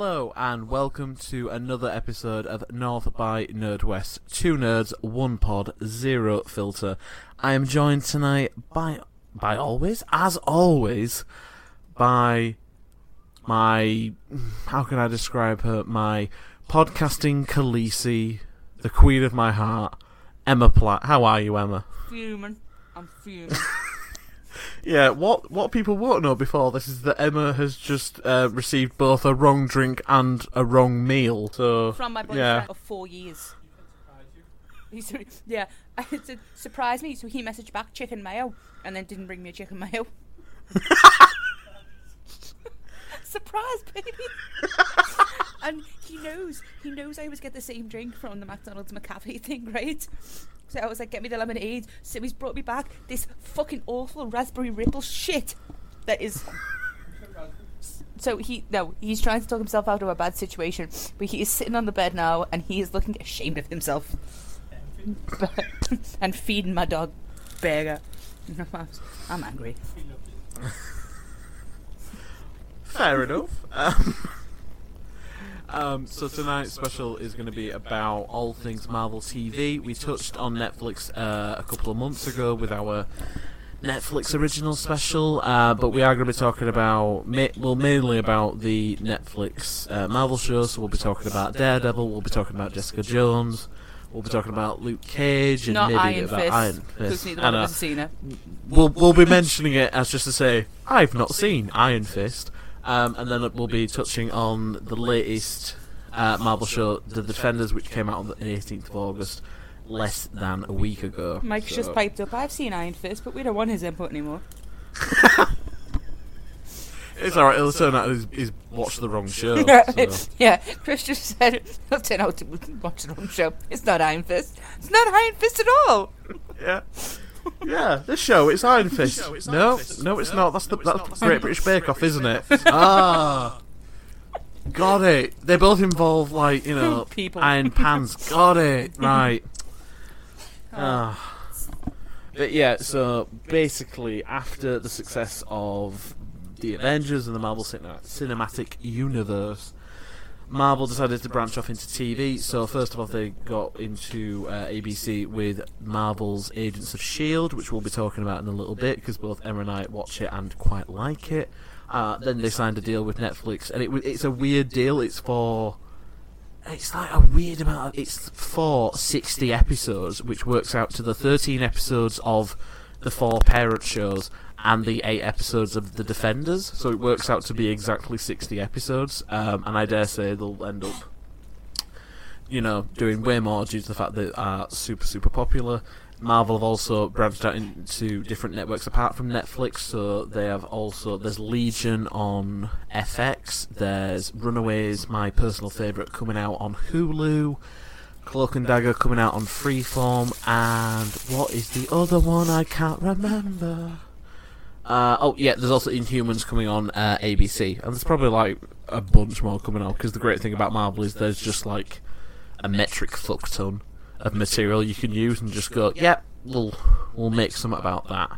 Hello and welcome to another episode of North by Nerdwest. Two nerds, one pod, zero filter. I am joined tonight by, by always, as always, by my, how can I describe her? My podcasting Khaleesi, the queen of my heart, Emma Platt. How are you, Emma? Fuming. I'm fuming. Yeah, what what people won't know before this is that Emma has just uh, received both a wrong drink and a wrong meal. So From my boyfriend yeah, of four years. Yeah, it said, surprised me. So he messaged back chicken mayo and then didn't bring me a chicken mayo. Surprise, baby! and he knows, he knows I always get the same drink from the McDonald's McCafe thing, right? I was like, get me the lemonade. So he's brought me back this fucking awful raspberry ripple shit that is. So he no, he's trying to talk himself out of a bad situation, but he is sitting on the bed now and he is looking ashamed of himself and feeding my dog burger. I'm angry. fair enough. Um, um, so tonight's special is going to be about all things Marvel TV. We touched on Netflix uh, a couple of months ago with our Netflix original special, uh, but we are going to be talking about, well, mainly about the Netflix uh, Marvel show. So we'll be talking about Daredevil, we'll be talking about Jessica Jones, we'll be talking about Luke Cage, and Not maybe Iron about Fist. Iron Fist. neither one of us seen it. We'll we'll be mentioning it as just to say I've not seen Iron Fist, um, and then we'll be touching on the latest uh, Marvel show, The Defenders, which came out on the 18th of August, less than a week ago. Mike's just piped up. I've seen Iron Fist, but we don't want his input anymore. It's alright. It'll turn out he's, he's watched the wrong show. yeah, so. yeah, Chris just said he'll turn out to watch the wrong show. It's not Iron Fist. It's not Iron Fist at all. Yeah. Yeah, this show it's Iron Fist. no, no, it's not. That's the that's the Great British Bake Off, isn't it? ah, got it. They both involve like you know People. iron pans. Got it right. Ah. But yeah, so basically, after the success of the Avengers and the Marvel Cinematic Universe, Marvel decided to branch off into TV. So first of all, they got into uh, ABC with Marvel's Agents of Shield, which we'll be talking about in a little bit because both Emma and I watch it and quite like it. Uh, then they signed a deal with Netflix, and it, it's a weird deal. It's for it's like a weird amount. Of, it's for sixty episodes, which works out to the thirteen episodes of the four parent shows and the eight episodes of the Defenders. So it works out to be exactly sixty episodes, um, and I dare say they'll end up, you know, doing way more due to the fact that they are super super popular. Marvel have also branched out into different networks apart from Netflix, so they have also there's Legion on FX, there's Runaways, my personal favourite, coming out on Hulu, Cloak and Dagger coming out on Freeform, and what is the other one? I can't remember. Uh, oh yeah, there's also Inhumans coming on uh, ABC, and there's probably like a bunch more coming on. Because the great thing about Marvel is there's just like a metric fuck ton of material you can use and just go, yeah, we'll we'll make something about that.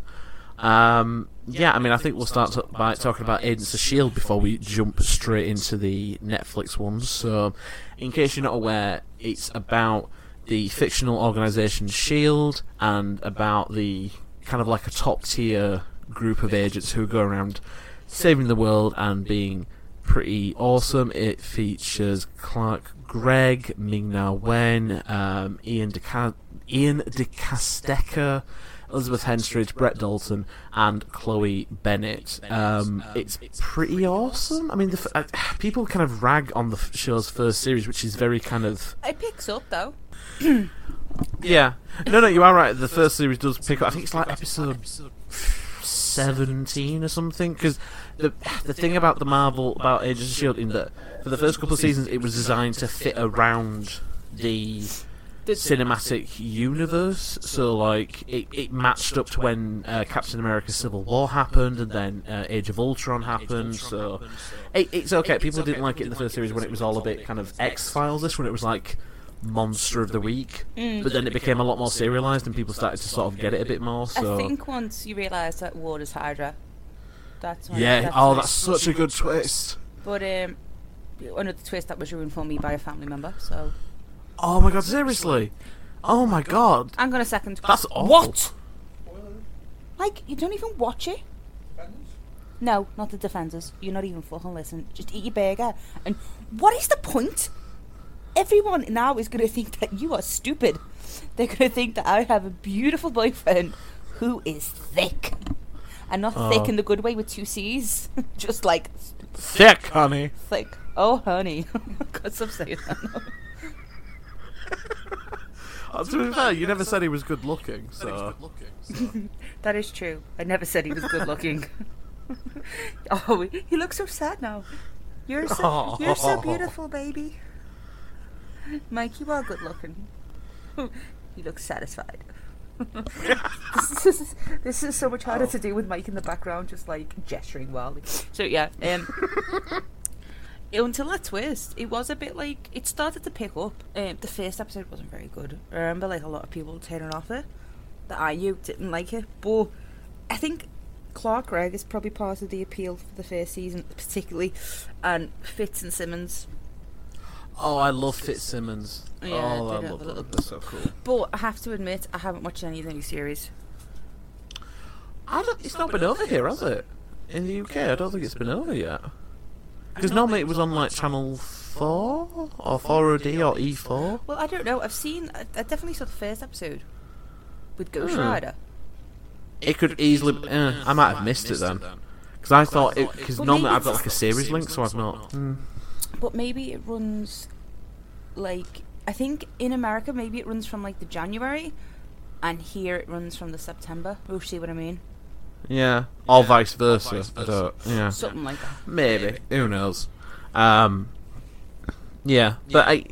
Um, yeah, I mean, I think we'll start by talking about Agents of Shield before we jump straight into the Netflix ones. So, in case you're not aware, it's about the fictional organisation Shield and about the kind of like a top tier group of agents who go around saving the world and being pretty awesome. It features Clark Gregg, Ming Na Wen, um, Ian DeCa- Ian De Caestecker, Elizabeth Henstridge, Brett Dalton, and Chloe Bennet. Um, it's pretty awesome. I mean, the, f- uh, people kind of rag on the f- show's first series, which is very kind of It picks up though. yeah. No, no, you are right. The first series does pick up. I think it's like episode seventeen or something. Because the the thing about the Marvel about Agents of Shield in that for the first couple of seasons it was designed to fit around the cinematic universe. So like it, it matched up to when uh, Captain America: Civil War happened, and then uh, Age of Ultron happened. So it, it's okay. People didn't like it in the first series when it was all a bit kind of X Files. This when it was like monster of the week, Mm. but then it became a lot more serialized, and people started to sort of get it a bit more. So I think once you realise that Ward is Hydra, that's when yeah. that's Oh, when- that's such a good twist. But um, another twist that was ruined for me by a family member. So Oh my god, seriously? Oh my god. I'm on a second. That's awful. What? Like you don't even watch it? No, not the defenders. You're not even fucking listen. Just eat your burger. And what is the point? Everyone now is going to think that you are stupid. They're going to think that I have a beautiful boyfriend who is thick. And not thick Oh. in the good way with two C's. Just like Thick, honey. thick. Oh, honey. God, stop saying that. Uh, to be fair, you never said he was good looking, so. That is true. I never said he was good looking. oh, he looks so sad now. You're so, you're so beautiful, baby. Mike, you are good looking. he looks satisfied. this, is, this is so much harder to do with Mike in the background, just like gesturing wildly. So yeah, um, until that twist, it was a bit like it started to pick up. Um, the first episode wasn't very good. I remember like a lot of people turning off it. The IU didn't like it, but I think Clark Gregg is probably part of the appeal for the first season, particularly, and Fitz and Simmons. Oh, I love Fitzsimmons. Yeah, oh, I love them. They're so cool. But I have to admit, I haven't watched any of the new series. I don't, it's not been over here, has it? In the UK, I don't think it's been over yet. Because normally it was on like Channel 4 or 4OD or E4. Well, I don't know. I've seen. I, I definitely saw the first episode with Ghost Hmm. Rider. It could easily. Uh, I might have missed it then. Because I thought it. Because normally I've got like a series link, so I've not. Hmm. But maybe it runs like I think in America maybe it runs from like the January, and here it runs from the September. Oh, see what I mean? Yeah. Or vice versa. I don't. Yeah. Something like that. Maybe. Who knows? Um. Yeah, but I.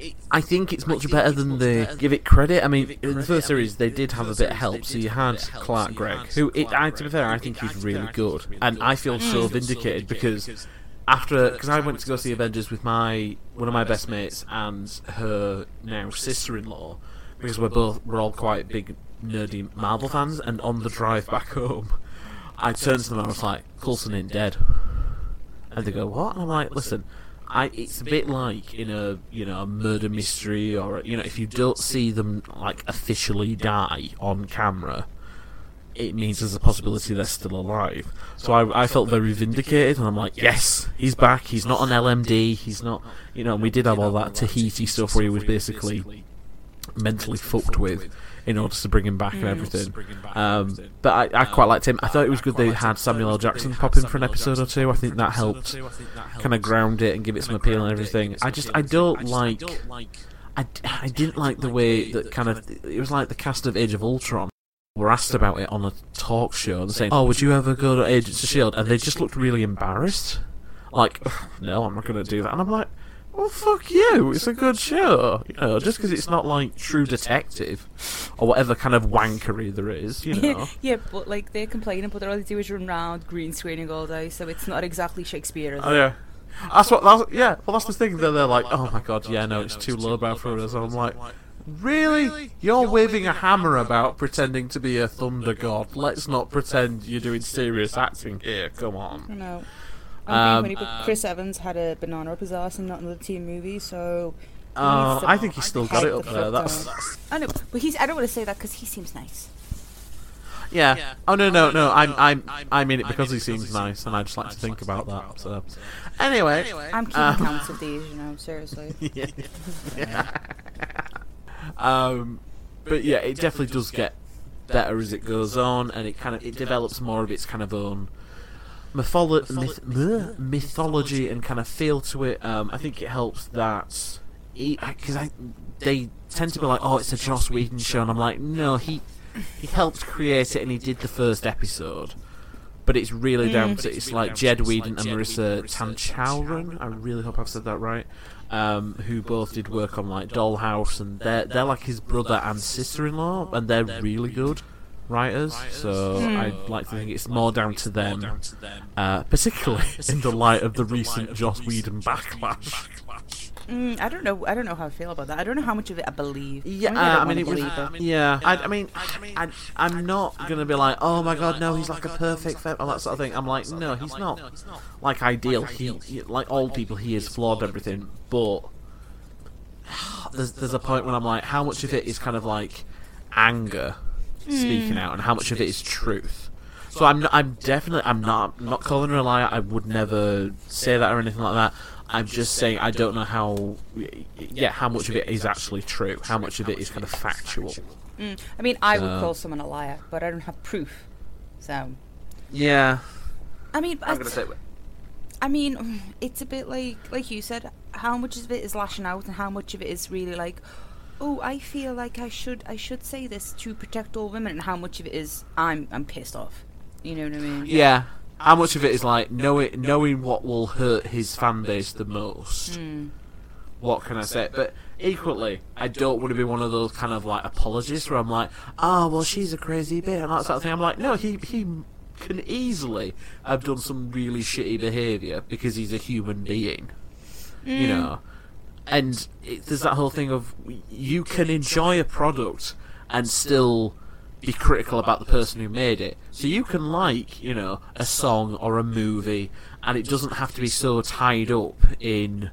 It, I think it's much better than they give it credit. I mean, in the first series they did have a bit of help. So you had Clark Gregg, who, it, I, to be fair, I think he's really good, and I feel so vindicated because after because I went to go see Avengers with my one of my best mates and her now sister-in-law because we're both we're all quite big nerdy Marvel fans, and on the drive back home, I turned to them and I was like, "Coulson ain't dead," and they go, "What?" And I'm like, "Listen." I, it's a bit like in a you know a murder mystery or you know if you don't see them like officially die on camera, it means there's a possibility they're still alive. So I, I felt very vindicated, and I'm like, yes, he's back. He's not on LMD. He's not, you know. And we did have all that Tahiti stuff where he was basically mentally fucked with in order to bring him back and everything. Um, but I, I quite liked him. I thought it was good they had Samuel L. Jackson pop in for an episode or two. I think that helped kind of ground it and give it some appeal and everything. I just I don't like. I, I didn't like the way that kind of it was like the cast of Age of Ultron were asked about it on a talk show and saying, "Oh, would you ever go to Agents of Shield?" and they just looked really embarrassed. Like, no, I'm not going to do that. And I'm like, well, fuck you. It's a good show, you know. Just because it's not like True Detective or whatever kind of wankery there is, you know. yeah, but like they're complaining, but all they do is run around green screening all day, so it's not exactly Shakespeare. Is Oh yeah. That's what. That's, yeah. Well, that's the thing. That they're like, oh my god, yeah, no, it's too lowbrow for us. And I'm like, really? You're waving a hammer about pretending to be a thunder god. Let's not pretend you're doing serious acting here. Come on. know. Um, I'm being funny, Chris Evans had a banana up his ass in not another teen movie, so. he Uh, I think he's still got it up the there. fuck That's. I know, but he's. I don't want to say that because he seems nice. yeah. Oh no, no, no. I'm, I'm, I mean it because he seems nice, and I just like to think about that. So, anyway. I'm keeping Uh, count of these, you know, seriously. yeah. um, but yeah, it definitely does get better as it goes on, and it kind of it develops more of its kind of own mytholo- myth- bleh, mythology and kind of feel to it. Um, I think it helps that because I they tend to be like, oh, it's a Joss Whedon show, and I'm like, no, he he helped create it, and he did the first episode. But it's really down to it's like Jed Whedon and Maurissa Tancharoen. I really hope I've said that right. Um, who both did work on like Dollhouse, and they're they're like his brother and sister-in-law, and they're really good writers. So I'd like to think it's more down to them, uh, particularly in the light of the recent Joss Whedon backlash. Mm, I don't know. I don't know how I feel about that. I don't know how much of it I believe. Yeah, I, mean, it was. yeah, I, I mean, I, I'm not gonna be like, oh my god, no, he's like a perfect, fem-, all that sort of thing. I'm like, no, he's not like ideal. He, he like all people, he is flawed everything. But there's there's a point when I'm like, how much of it is kind of like anger speaking out, and how much of it is truth. So I'm I'm definitely I'm not I'm not calling her a liar. I would never say that or anything like that. I'm just saying I don't know how yeah how much of it is actually true. How much of it is kind of factual. Mm, I mean, I would So- call someone a liar, but I don't have proof. So, Yeah, I mean, I'm I, gonna say I mean, it's a bit like like you said. How much of it is lashing out, and how much of it is really like, oh, I feel like I should I should say this to protect all women, and how much of it is I'm I'm pissed off. You know what I mean? yeah. How much of it is like knowing knowing what will hurt his fan base the most? Mm. What can I say? But equally, I don't want to be one of those kind of like apologists where I'm like, oh well, she's a crazy bitch and that sort of thing. I'm like, no, he he can easily have done some really shitty behaviour because he's a human being. you know. And it, there's that whole thing of you can enjoy a product and still be critical about the person who made it. So you can like, you know, a song or a movie, and it doesn't have to be so tied up in.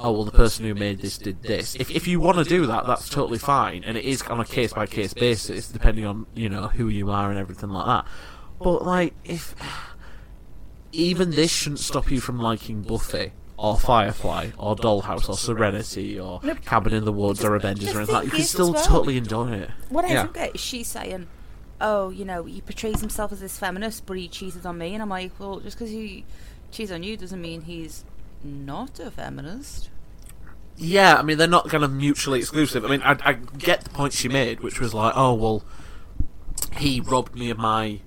Oh well, the person who made this did this. If if you want to do that, that's totally fine, and it is on a case by case basis, depending on you know who you are and everything like that. But like, if even this shouldn't stop you from liking Buffy or Firefly or Dollhouse or Serenity or Nope. Cabin in the Woods or Avengers or anything like that. You can still well- totally enjoy it. What I Yeah. don't get is she saying, "Oh, you know, he portrays himself as this feminist, but he cheated on me," and I'm like, "Well, just because he cheats on you doesn't mean he's not a feminist." Yeah, I mean they're not kind of mutually exclusive. I mean, I, I get the point she made, which was like, oh well, he robbed me of my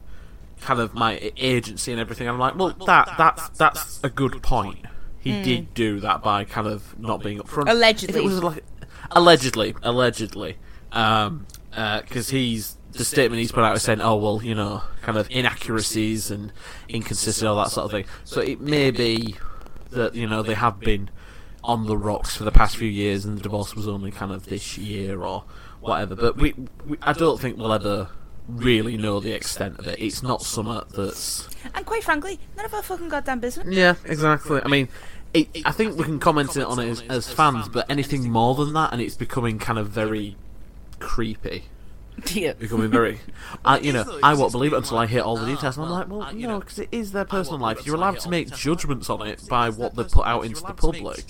kind of my agency and everything. I'm like, well, that that's that's a good point. He did do that by kind of not being upfront. Allegedly. It was like allegedly, allegedly, um, because he's the statement he's put out is saying, oh well, you know, kind of inaccuracies and inconsistency, all that sort of thing. So it may be that you know they have been on the rocks for the past few years, and the divorce was only kind of this year or whatever. But we, we I don't think we'll ever really know the extent of it. It's not something that's And quite frankly, none of our fucking goddamn business. yeah, exactly. I mean, it, I think we can comment on it as, as fans, but anything more than that, and it's becoming kind of very creepy. yeah. Becoming very, I, you know, I won't believe it until I hear all the details. And I'm like, well, you know, because it is their personal life. You're allowed to make judgments on it by what they put out into the public,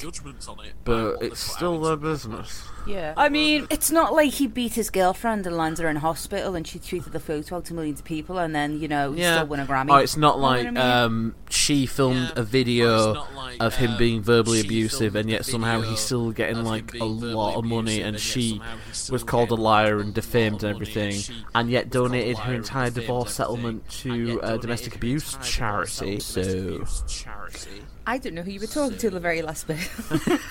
but it's still their business. Yeah. I mean, it's not like he beat his girlfriend and lands her in hospital and she tweeted the photo out to millions of people and then, you know, he Yeah. still won a Grammy. Oh, it's not You know like I mean? um, she filmed a video of him being verbally abusive, and yet somehow he's still getting like a lot of money, and she was called a liar and defamed and everything, and yet donated her entire divorce settlement to a domestic abuse charity. So, I don't know who you were talking to the very last bit.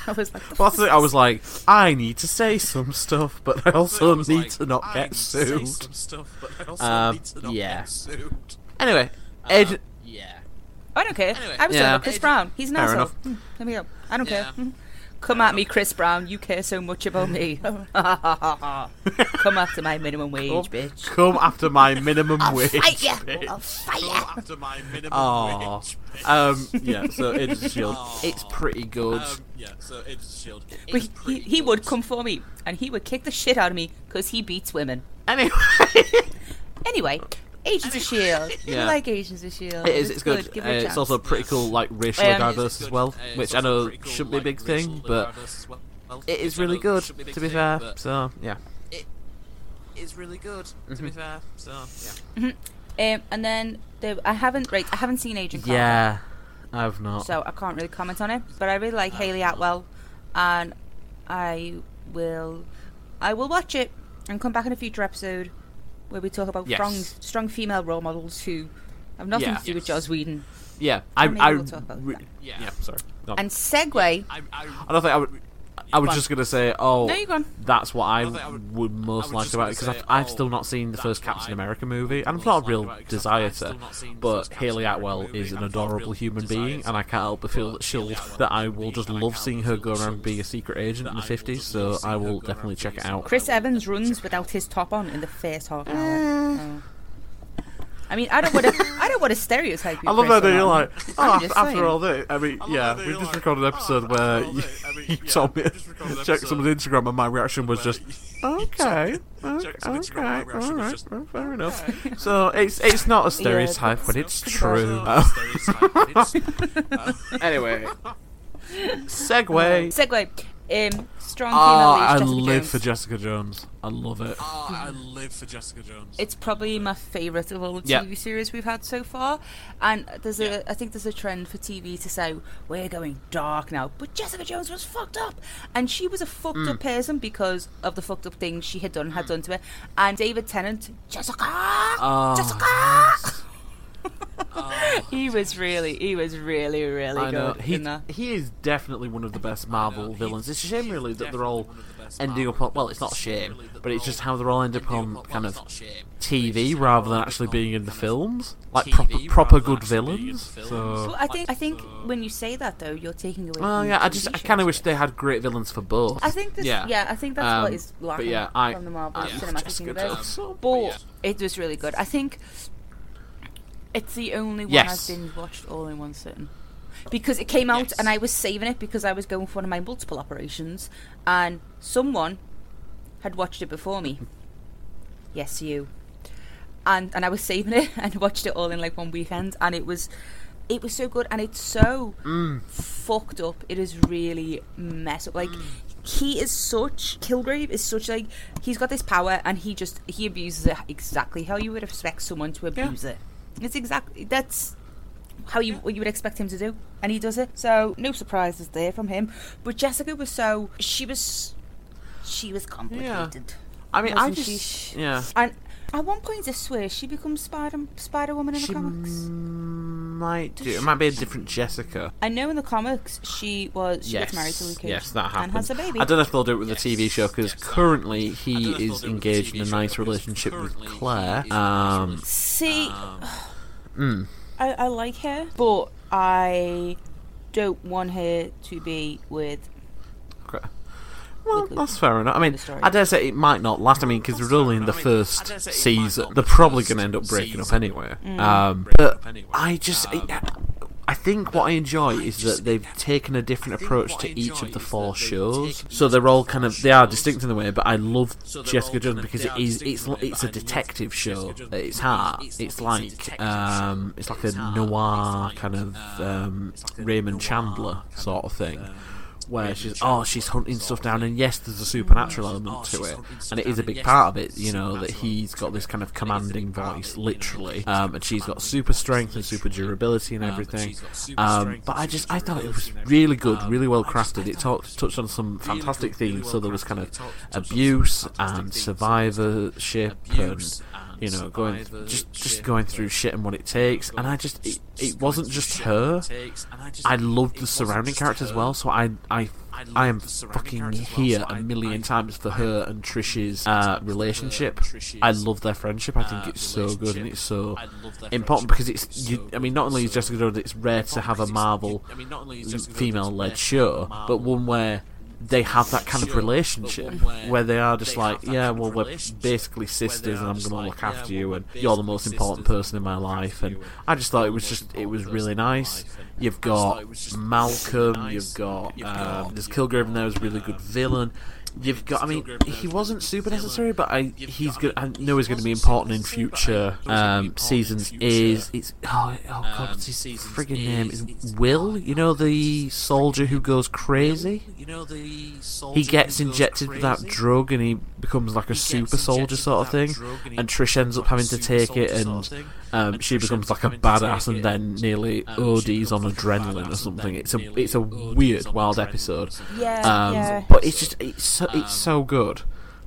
I was like, well, that's. I was like, I need to say some stuff, but I also need to not get sued. some stuff, but I also um, yeah. Anyway, Ed. Yeah. I don't care. I was Yeah. talking about Chris Brown. He's an Fair asshole. enough. Hmm, There we go. I don't care. Hmm. Come at me, Chris Brown. You care so much about me. Come after my minimum wage, Come- bitch. Come after my minimum wage. Fight ya! bitch. I'll fight ya! Oh, um, yeah. So it's of Shield, it's pretty good. yeah, so it's of Shield. But he, he would come for me and he would kick the shit out of me because he beats women. anyway, Anyway, Agents of Shield. Yeah. I like Agents of Shield. it is. It's good. Give Uh, it a it's also pretty cool, like racially Um, diverse as well, which I know shouldn't be a big thing, but it is really good. To be fair, so yeah. It's really good, to Mm-hmm. be fair. So, yeah. Um, and then there, I haven't right. I haven't seen Agent Carter, Yeah, I've not. so I can't really comment on it. But I really like Hayley Atwell, and I will, I will watch it and come back in a future episode where we talk about Yes. strong, strong female role models who have nothing Yeah. to do with Joss Whedon. yeah, I, maybe I, we'll talk about re- that. yeah, sorry. No. And segue. I, I, I don't think I would. I was Go just gonna say, oh, No, you're gone. that's what I I think I would- would most I like just about it gonna because I've, I've oh, still not seen the that's first what Captain I America movie, and I've most not a real about desire to. not seen the But Hayley Atwell is an and I've not adorable human being, and I can't help but feel that she'll that I will just love seeing her go around she'll- being a secret agent in the that I will fifties. So I will definitely check it out. Chris Evans runs without his top on in the first half Eh. hour. I mean, I don't want to. I don't want to stereotype you. I love Chris, that you're like, oh, I'm after, after all this, I mean, I yeah, we just recorded an episode oh, where you, this, I mean, you yeah, told me we just recorded an check someone's Instagram, and my reaction was just, okay, okay, some Instagram, my okay, reaction all was right, just, well, fair enough. So it's it's not a stereotype, that's- but it's true. It's- uh, anyway, segue. Segue. Um, strong Oh, female lead, I Jessica live Jones. for Jessica Jones. I love it. oh, I live for Jessica Jones. It's probably my favourite of all the Yeah. TV series we've had so far, and there's Yeah. a I think there's a trend for TV to say we're going dark now, but Jessica Jones was fucked up, and she was a fucked Mm. up person because of the fucked up things she had done had done to her, and David Tennant, Jessica, Oh, Jessica, Oh, he was really he was really really I know good he in that. he is definitely one of the best Marvel villains. It's a shame, really, that they're all definitely one of the ending up on. Well, it's not a shame, Really, but it's just how they're all end up on kind of not a shame. TV rather than actually being in the films, like TV proper proper good actually being in villains. So. Well, I think I think So- when you say that though, you're taking away. Oh yeah, I just I kind of wish they had great villains for both. I think this, Yeah. yeah, I think that's Um, what is but lacking yeah, I- from the Marvel I cinematic universe. But it was really good. I think it's the only one Yes. I've binge watched all in one sitting. Because it came out Yes. and I was saving it because I was going for one of my multiple operations and someone had watched it before me. Yes, you. And and I was saving it and watched it all in like one weekend and it was it was so good and it's so Mm. fucked up. It is really messed up. Like Mm. he is such Kilgrave is such like he's got this power and he just he abuses it exactly how you would expect someone to Yeah. abuse it. It's exactly that's how you what you would expect him to do, and he does it. So no surprises there from him. But Jessica was so she was she was complicated. I mean, I Wasn't she? just yeah. And at one point, I swear she becomes Spider Spider Woman in She the comics. might do. It might be a different Jessica. I know in the comics she was she yes, gets married to Luke Cage yes, that and has a baby. I don't know if they'll do it with the TV show because yes, currently he don't know if they'll is do it with the engaged in a nice relationship with Claire. is in a nice Um, See, Um, mm, I, I like her, but I don't want her to be with. Okay. Well, With that's fair enough. I mean. I dare say it might not last. I mean, because we're only in the first I dare say it might season. They're probably going to end up breaking up anyway. Mm. Um, but. I just, Um, I think what I enjoy is that they've taken a different approach to each of the four shows. So they're all kind of they are distinct in a way. But I love So Jessica all Jones kind of- because they it are is distinct it's a it's a but I love detective show at its heart. it's- It's it's a like um, it's like a noir kind of um, um, it's like a Raymond Chandler sort of thing. Um, where she's oh she's hunting stuff down and yes there's a supernatural Oh, element to it. and it is a big part of it you know that he's got this kind of and it is a commanding big part of voice it, you know, literally. um, and she's got super strength and super durability and Um, everything. she's got super um, but I just I thought it was really good Um, really well I just- I crafted it talked touched on some fantastic themes so there was kind of It talked- touched on some abuse and survivorship and you know going just just going through shit and what it takes and I just it, it wasn't just her what it takes, and I just- I loved the surrounding just characters as well, so I I I am loved the surrounding fucking here a million times for her and Trish's uh, relationship. Trish's, I love their friendship. I think uh, it's so good and it's so I love their important because it's. You, I mean, not only is Jessica Jones, it's rare to have a Marvel because it's- I mean, not only is Jessica Jones, female-led show, rare to have a but one where they have that kind of relationship where they are just like, yeah, well, we're basically sisters, and I'm going to look after you, and you're the most important person in my and I'm gonna look life, and I just thought it was just it was really person in my nice. You've I just thought got was Malcolm, you've got um, there's Kilgrave in there a really good um, villain. You've got, I mean, Kilgrave in there he wasn't super necessary, but I You've he's got- good. I I know he's going to be important in super necessary, but I future know he's gonna be um, seasons. Is it's oh, oh god, um, what's his seasons friggin' name? is- Is is- Will? You know the soldier who goes crazy. You know the He gets injected with that drug and he becomes like a super soldier sort of thing. and Trish ends up having to take it, and sort of thing. um, And she Trish becomes like a badass, and then nearly um, ODs on adrenaline or something. It's a it's a weird wild episode. Yeah, Um, yeah. but it's just it's so, Um, it's so good.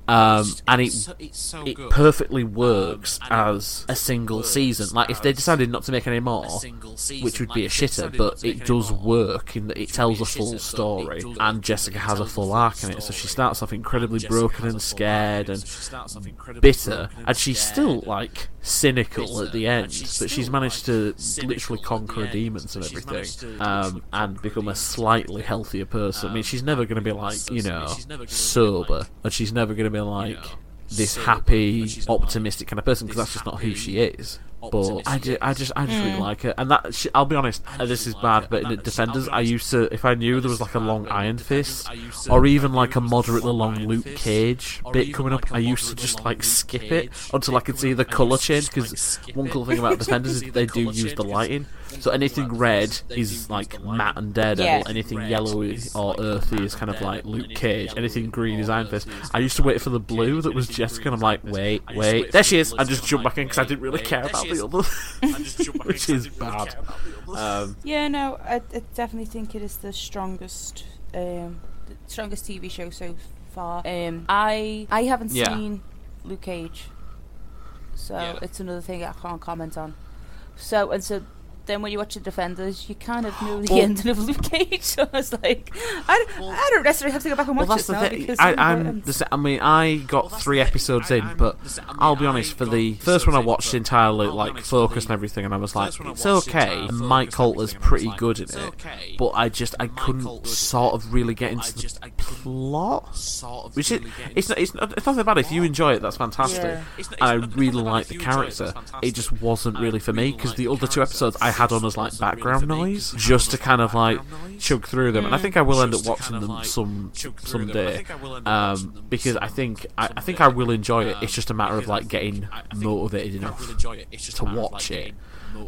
Um, and it so, it's so it good. perfectly works Um, and it as a single season. Like if they decided not to make any more, season, which would like, be a shitter, but it does more, work in that it tells a full shitter, story, does- and Jessica has a full arc in it. So she starts off incredibly broken and scared and so she starts off incredibly bitter, and she's still like cynical at the end, but she's managed to literally conquer demons and everything, um, and become a slightly healthier person. I mean, Um, she's never going to be like you know healthier person. She's never gonna be, sober, and she's never going to be like know, this sober, happy, and she's not, like, optimistic kind of person because that's just not who she is. But I, ju- I just, I just Mm. really like her, and that she, I'll be honest, I this is bad, but in that- Defenders, I'll be I honest, used to, if I knew there was like a long Iron Fist, or even like a moderately long Luke Cage bit coming up, I used to just like skip it until I could see the color change. Because one cool thing about Defenders is they do use the lighting, so anything red is like Matt and Daredevil, Yeah. anything yellowy or earthy is kind of like Luke Cage, anything green is Iron Fist. I used to wait for the blue that was Jessica, and I'm like, wait, wait, there she is. I just jump back in because I didn't really care about the other, which is bad. Um, Yeah, no, I, I definitely think it is the strongest, um, the strongest TV show so far. Um, I I haven't Yeah. seen Luke Cage, so Yeah. it's another thing I can't comment on. So and so. Then when you watch the Defenders, you kind of know the Well- ending of Luke Cage. So I was like, I, don't- I don't necessarily have to go back and watch well, that's this the now thing. because I, I'm I'm the, I mean, I got three episodes in, but I'll be honest. For the first one, I watched entirely like focused and everything, and I was like, it's okay. And Mike Colter's pretty good in it, but I just I couldn't sort of really get into the plot. Which is it's not, it's not it's nothing bad if you enjoy it. That's fantastic. Yeah. It's not- And I really like the you enjoy it, character. It just wasn't really for me because the the other two episodes I had on as like background noise just to kind of like chug through them. And I think I will end up watching them some someday. Um, because I think I, I think. I will enjoy it. It's just a matter of like getting motivated enough to watch it.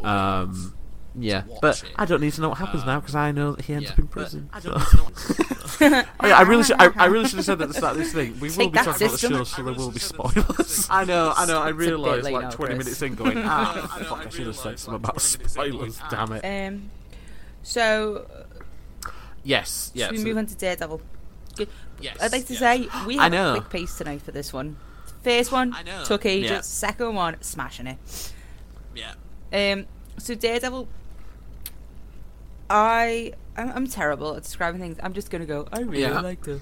Um, yeah, watch but it. I don't need to know what happens now Um, because I know that he ends yeah, up in prison. I don't need to know what- Oh, yeah, I really should. I, I really should have said that at the start of this thing. We will be that, talking about the system. show, so there will be spoilers. I know. I know. I It's realised like 20 Chris. minutes in, going, ah, I know, fuck! I I should have said something about 20 minutes in, spoilers. Damn it. Um, so Yes. yeah, Yeah. we so- move on to Daredevil. Good. Yes, I'd like to yes. say we I have know. a quick pace tonight for this one. First one I know. took ages. Yeah. Second one, smashing it. Yeah. Um, so Daredevil, I I'm, I'm terrible at describing things. I'm just gonna go. I really Yeah. liked it.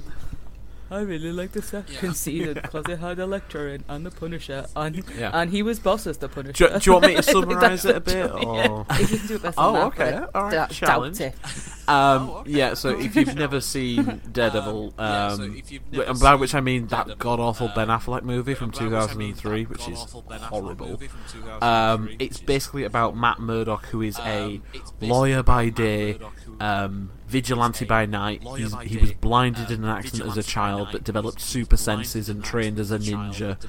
I really liked the second Yeah. season because it had Elektra in and the Punisher, and Yeah. and he was boss as the Punisher. Do, do you want me to summarise it a bit? Or? If you can do it better Oh, that, okay. All right, doubt challenge. it. Um, Oh, okay. Yeah, so if you've never seen Daredevil, Um, yeah, so um, if you've wh- never and by which I mean that god awful Ben um, Affleck movie from by I mean 2003, which is Ben horrible. movie from 2003, Um, it's basically about Matt Murdock, who is a Um, lawyer by day, um, vigilante by night. He's, he was blinded um, in an accident as a child, but developed super senses and trained as a accident as a child,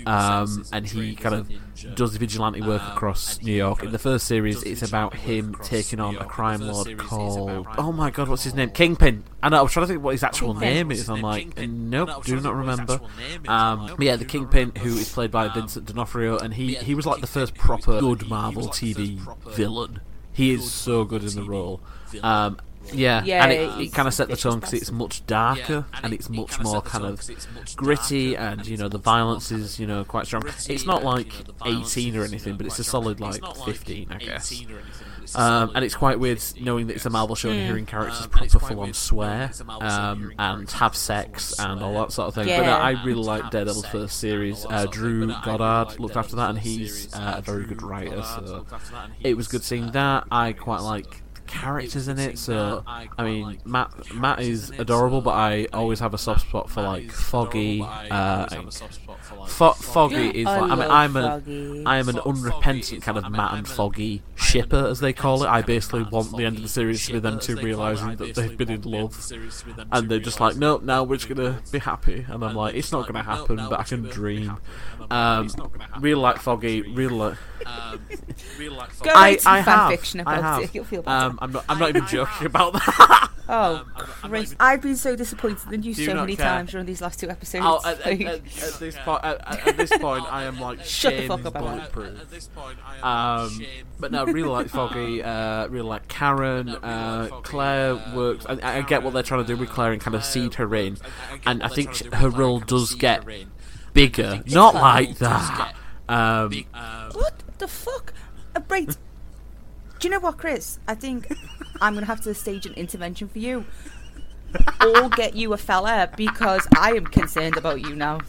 ninja. Um, and he kind of does vigilante work Um, across New York. In the first series, it's about him taking on a York. In the crime lord called. About Oh my god, what's his name? Kingpin. I know. I was trying to think what his actual Kingpin. name is. I'm like, Kingpin. nope, No, do not think what his remember. actual name is. Um, but yeah, the Kingpin, who is played by Um, Vincent D'Onofrio, and he, he was like the first proper good Marvel TV villain. He is so good in the role. Um, yeah, Yeah, and it, it kind of set the tone because it's much darker Yeah, and it- it's it much kinda more set the kind tone of 'cause it's gritty, and and you know the violence is you know quite strong. It's not and, like you know, 18 or is, you anything, know, but it's a solid like not like 15, I guess. 18 or anything, but it's a Um, and it's quite weird knowing that it's a Marvel guess. show and Mm. hearing characters Um, proper it's quite full on swear it's a Marvel show and um, and have sex and all that sort of thing. But Yeah. no, I really like Daredevil's sex first series. Uh, sort of thing. Drew But no, I really Goddard looked after that, and he's uh, a very good writer. So looked after that, and it was good seeing uh, that. I quite like so- the characters in it. So I I mean, Matt Matt is adorable, but I I always have a soft spot for like Foggy. adorable, but I Uh, always have and a soft spot for, like, Fo- Foggy is I like I mean, I'm a Foggy. I am an unrepentant kind of like- I mean, Matt and Foggy shipper, as they call it. I basically want the end of the series to be them shipper, two as they call it. I realizing that they've been in the end love, the series to be them and they're just like, realising nope, now we're just gonna be happy, and I'm like, it's not gonna happen, but I can dream. happy." Like, Um, "It's not gonna happen, really but like Foggy, real like. Um, really like Go I, write some I fan have, fiction I have. it. You'll feel better. Um, I'm not. I'm not even joking about that. Oh, Um, I'm- I'm not Chris, even- I've been so disappointed in you Do so not many care? times during these last two episodes. Oh, at, at, at, at this point, at, at- at this point, I am like Shut the fuck up, Emma. bulletproof. At this point, I am Um, ashamed. but no, really like Foggy, uh, really like Karen, No, really uh, Foggy, Claire uh, works. I, I get what they're trying to do with Claire and kind of seed her in. I- I and I think trying her Claire role and kind of does get bigger, not like that. Um, big- um, what the fuck? Uh, right. Do you know what, Chris? I think I'm gonna have to stage an intervention for you, or get you a fella because I am concerned about you now.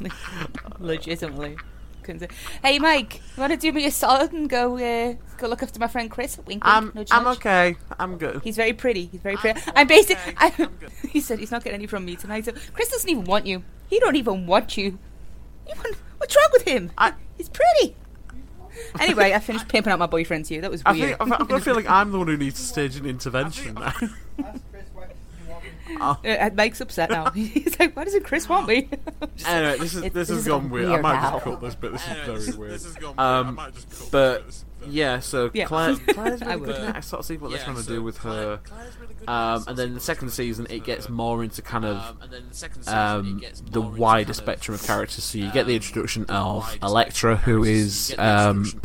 Legitimately. Concerned. Hey, Mike, you want to do me a solid and go uh, go look after my friend Chris? Wink, wink, I'm, nudge, I'm nudge. okay. I'm good. He's very pretty. He's very pretty. I'm I'm, basic. okay. I, I'm good. he said he's not getting any from me tonight. So Chris doesn't even want you. He don't even want you. You want, what's wrong with him? I- he's pretty. Anyway, I finished pimping out my boyfriend to you. That was I weird. think I've, I've got a feeling I'm the one who needs to stage an intervention now. Uh, makes upset now. He's like, why doesn't Chris want me? anyway, this is It- this this has is gone weird. I might now. just cut this bit. This Anyway, is very weird. this has gone weird. Um, I might just cut but this bit. yeah, so Yeah. Claire, Claire's I really would. good. in. I sort of see what they're Yeah, trying to do with Claire- her. Really. Um, and then the second season, it gets more into kind of Um, and then the second season, um, the wider spectrum of characters. So you get the um, introduction of wider Elektra, spectrum who of characters. is You get the um,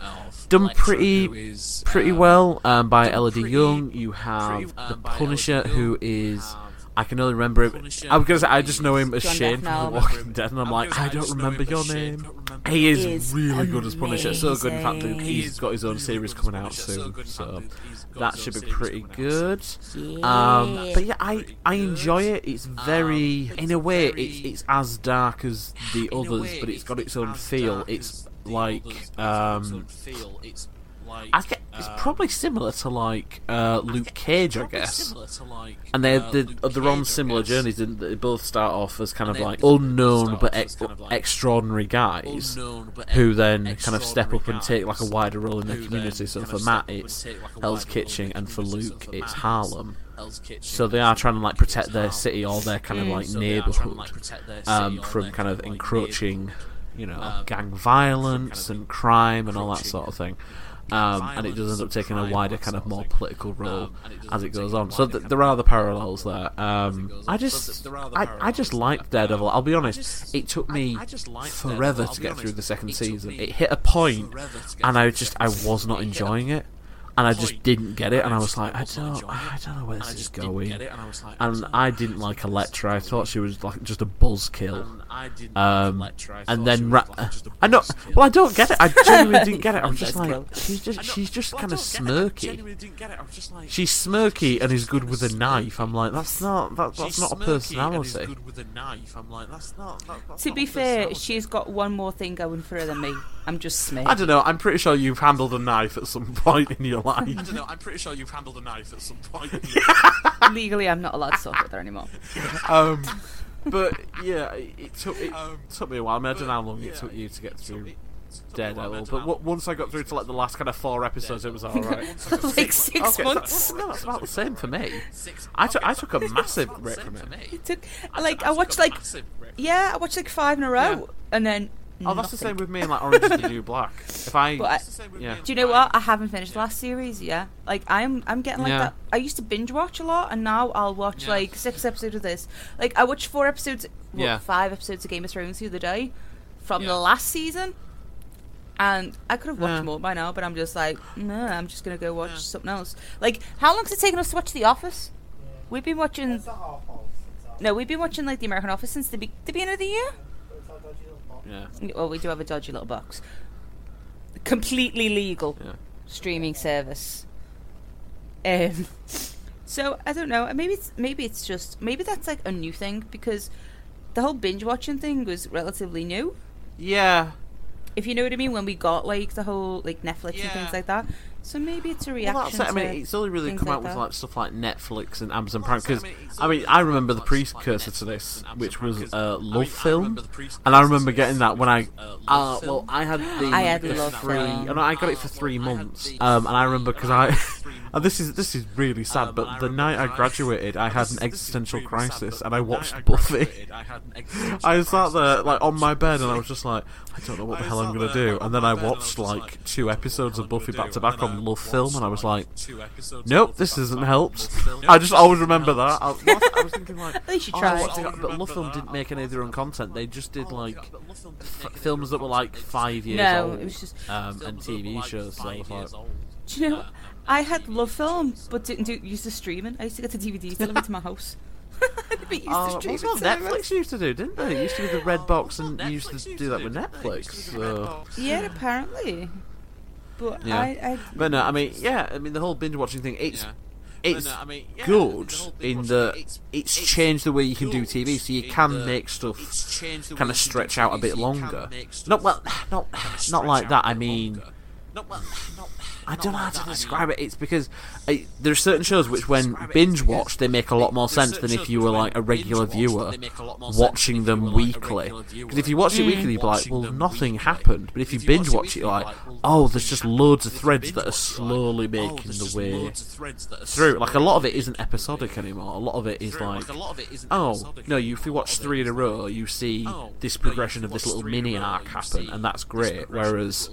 done pretty who is, pretty um, well um, by done Élodie Yung. You have pretty, um, the by Elodie Punisher, Yung. who You is. Have I can only remember him. Punisher, I was gonna say I just know him as John Shane from The Walking Dead, and I'm I'm like, say I I don't remember your name. don't remember He is Is really good as Punisher. So good, in fact, that amazing. he's got his own series coming out soon. good, in fact, So that should be pretty good. Um, but yeah, I I enjoy it. It's very, Um, in a way, it's it's as dark as the others, but it's got its own feel. It's like others, but it's got its own um, feel. It's like I get, it's um, probably similar to like uh, Luke Cage, I guess. like, And they uh, they're on Cage, I similar journeys. They? both start off as kind of like unknown but ex- kind of like extraordinary guys. Unknown, but who then kind of step up and take like a wider role in the community. So for Matt, step up and it's like, Hell's wider role in Kitchen, and for. Luke, So for it's Matt, Harlem. So they are trying to like protect their city or their kind of like So they are trying to, neighborhood their um, from kind of encroaching, you know, um, gang violence kind of and crime and all that sort of thing. Um, and it does end up taking a wider kind of more political role Um, as it goes on. So th- there are the parallels there. Um, I just, th- there are the I, I just like Daredevil. Um, I'll be honest. It took me I just like forever to get through the second season. It hit a point, forever to get and I just I was not It hit a enjoying it, and I just didn't get it, and I was like, I don't, I don't know where this is going. and I was like, I And don't I know didn't like Elektra. I thought she was like just a buzzkill. And I didn't Um, like Elektra. I and then she ra- like a I know. Well, I don't get it. I genuinely didn't get it. I'm just like, she's just she's just kind of don't get it. I smirky. genuinely didn't get it. I was just like, She's smirky and is good with a knife. I'm like, that's not that, that's not a smirky and is personality. good with a knife. I'm like, that's not. That, that's To be fair, she's got one more thing going for her than me. I'm just Smith. I don't know. I'm pretty sure you've handled a knife at some point in your life. I don't know. I'm pretty sure you've handled a knife at some point. Legally, I'm not allowed to talk with her anymore. um, but yeah, it, it took it Um, took me a while. I, mean, I don't know how but, long it took you to get it took through me- it took me a while, Daredevil, but w- once I got through to like the last kind of four episodes, it was all right. Once I got through like six Okay, months. that's, no, that's about the same for me. Six- I took I took a massive about the break from it. me. It took I like I watched like yeah, I watched like five in a row, Yeah. and then Oh, that's the same with me and like Orange is the New Black. If I, But I- It's the same with Yeah. Do you know what? I haven't finished the last series. Yeah, like I'm I'm getting like Yeah. that. I used to binge watch a lot, and now I'll watch Yeah. like six episodes of this. Like I watched four episodes, well, Yeah. five episodes of Game of Thrones the other day from Yeah. the last season, and I could have watched Yeah. more by now. But I'm just like, nah, I'm just gonna go watch Yeah. something else. Like, how long's it taken us to watch The Office? We've been watching. It's a half hour since I- No, we've been watching like The American Office since the, be- the beginning of the year. it's our dodgy little box. Yeah, Well, we do have a dodgy little box. Completely legal yeah. streaming service. Um, so I don't know. Maybe it's maybe it's just maybe that's like a new thing because the whole binge watching thing was relatively new. Yeah, If you know what I mean, when we got like the whole like Netflix and things like that. So maybe it's a reaction. Well, that's. I mean, it's only really come out with like stuff like Netflix and Amazon Prime because uh, I mean, I remember the precursor to this, which was uh, Love I mean, Film, I and I remember getting that when I, uh, uh well, I had the, I had the free, and I got it for three months, um, and I remember because I. And this is this is really sad, but the night I graduated, I had an existential crisis, and I watched Buffy. I sat there like on my bed, and I was just like, I don't know what the hell I'm gonna do. And then I watched like two episodes of Buffy back to back on and LoveFilm, and I was like, nope, this isn't helped. I just always remember that. I, I was thinking like, but LoveFilm didn't make any of their own content. They just did like f- films that were like five years no, old. it was just um, and TV shows. So I was like, do you know? Uh, I had LoveFilm, but didn't do, use the streaming. I used to get the DVDs delivered to my house. oh, that's what Netflix used to do, didn't they? It used to be the oh, red box, and you used to do that with Netflix. So. Yeah, apparently. But yeah. I, I, but no, I mean, yeah, I mean the whole binge watching thing. It's yeah. it's no, I mean, yeah, good the in that it's, it's, it's, changed the way you can do TV, so you can make stuff kind of stretch out a bit longer. Not well, not not like that. I mean. Longer. I don't know how to describe it. It's because I, there are certain shows which, when binge watched, they make a lot more sense than if you were like a regular viewer watching them weekly. Because if you watch it weekly, you'd be like, well, nothing happened. But if you binge watch it, you're like, oh, there's just loads of threads that are slowly making the way through. Like a lot of it isn't episodic anymore. A lot of it is like, oh, no, if you watch three in a row, you see this progression of this little mini arc happen, and that's great. Whereas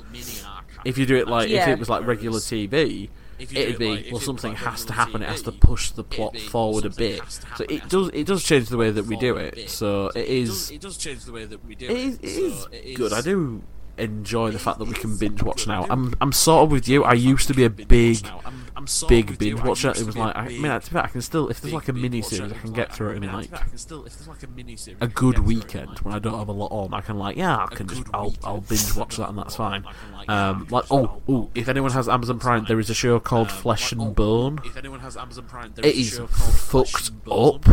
if you do it like, if it was like regular regular TV, it'd be like, well something has to happen. TV, it has to push the plot forward a bit. So it does it does change the way that we do it. So it is it does change the way that we do it. It is good. I do enjoy the fact that we can binge watch now. I'm I'm sort of with you. I used to be a big big binge watcher. It was like I mean, to be I can still if there's like a mini series, I can get through it in like a good weekend when I don't have a lot on. I can like yeah, I can just I'll I'll binge watch that and that's fine. Um, like oh oh, if anyone has Amazon Prime, there is a show called um, Flesh and oh, Bone. If anyone has Amazon Prime, there is a show called fucked up.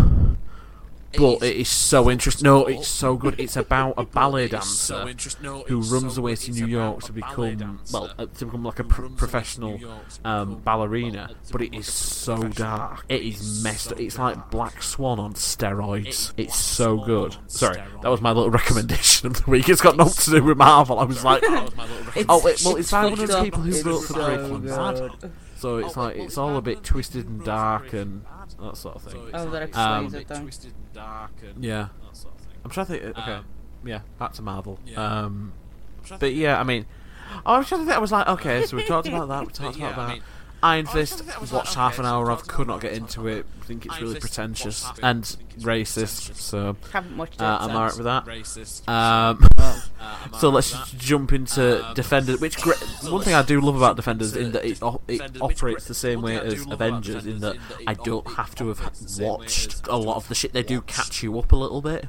But it is so interesting. No, it's so good. It's about a ballet dancer who runs away to New York to become well uh, to become like a professional um, ballerina. But it is so dark. It is messed. up. It's like Black Swan on steroids. It's so good. Sorry, that was my little recommendation of the week. It's got nothing to do with Marvel. I was like, oh, well, it's by one of those people who wrote for the so it's like it's all a bit twisted and dark and that sort of thing. Oh, that explains um, it then. Yeah. I'm trying to think. Okay. Um, yeah, back to Marvel. Yeah. Um, but yeah, I mean, I was trying to think. I was like, okay, so we talked about that. We talked about that. Iron Fist watched half an hour of, could not get into it. I think it's really pretentious and racist, so uh, um, uh, I'm alright with that. Um, so let's just jump into Defenders. Which gra- one thing I do love about Defenders in that it, o- it operates the same way as Avengers, in that I don't have to have watched a lot of the shit. They do catch you up a little bit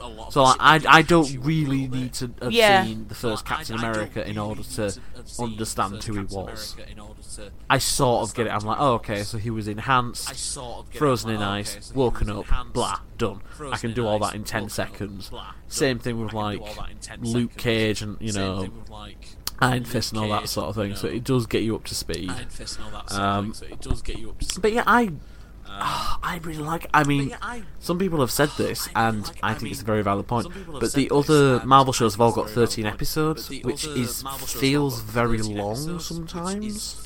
a lot. So like, I I don't really need to have yeah. seen the first Captain I, I America really in order to understand who he was. I sort of get it. I'm like, oh, okay, so he was enhanced, sort of frozen in ice, okay, so woken up, enhanced, blah, done. I can do all that in ten seconds. Same thing with like Luke. Cage and you know. Iron Fist and all that sort of um, thing, so it does get you up to speed. But yeah, I um, oh, I really like. I mean, yeah, I, some people have said this, really and like, I think I mean, it's a very valid point. But the other Marvel shows have all got 13 episodes, which is feels very long sometimes.